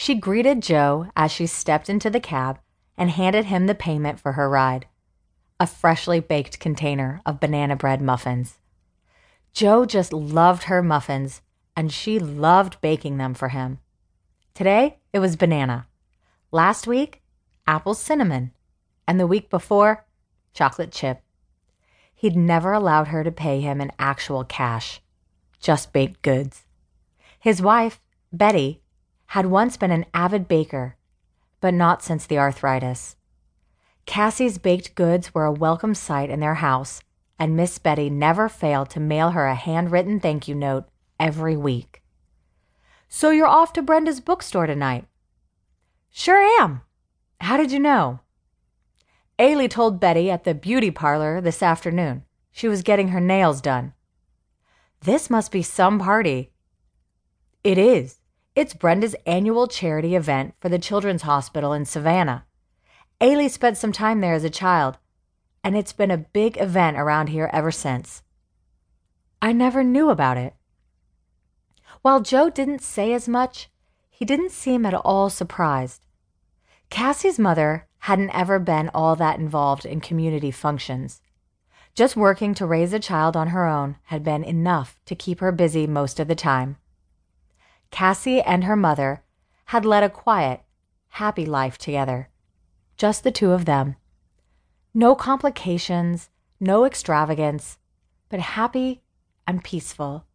She greeted Joe as she stepped into the cab and handed him the payment for her ride a freshly baked container of banana bread muffins. Joe just loved her muffins, and she loved baking them for him. Today, it was banana. Last week, apple cinnamon. And the week before, chocolate chip. He'd never allowed her to pay him in actual cash, just baked goods. His wife, Betty, had once been an avid baker, but not since the arthritis. Cassie's baked goods were a welcome sight in their house, and Miss Betty never failed to mail her a handwritten thank you note every week. So you're off to Brenda's bookstore tonight? Sure am. How did you know? Ailey told Betty at the beauty parlor this afternoon. She was getting her nails done. This must be some party. It is. It's Brenda's annual charity event for the Children's Hospital in Savannah. Ailey spent some time there as a child, and it's been a big event around here ever since. I never knew about it. While Joe didn't say as much, he didn't seem at all surprised. Cassie's mother hadn't ever been all that involved in community functions. Just working to raise a child on her own had been enough to keep her busy most of the time. Cassie and her mother had led a quiet, happy life together just the two of them. No complications, no extravagance, but happy and peaceful.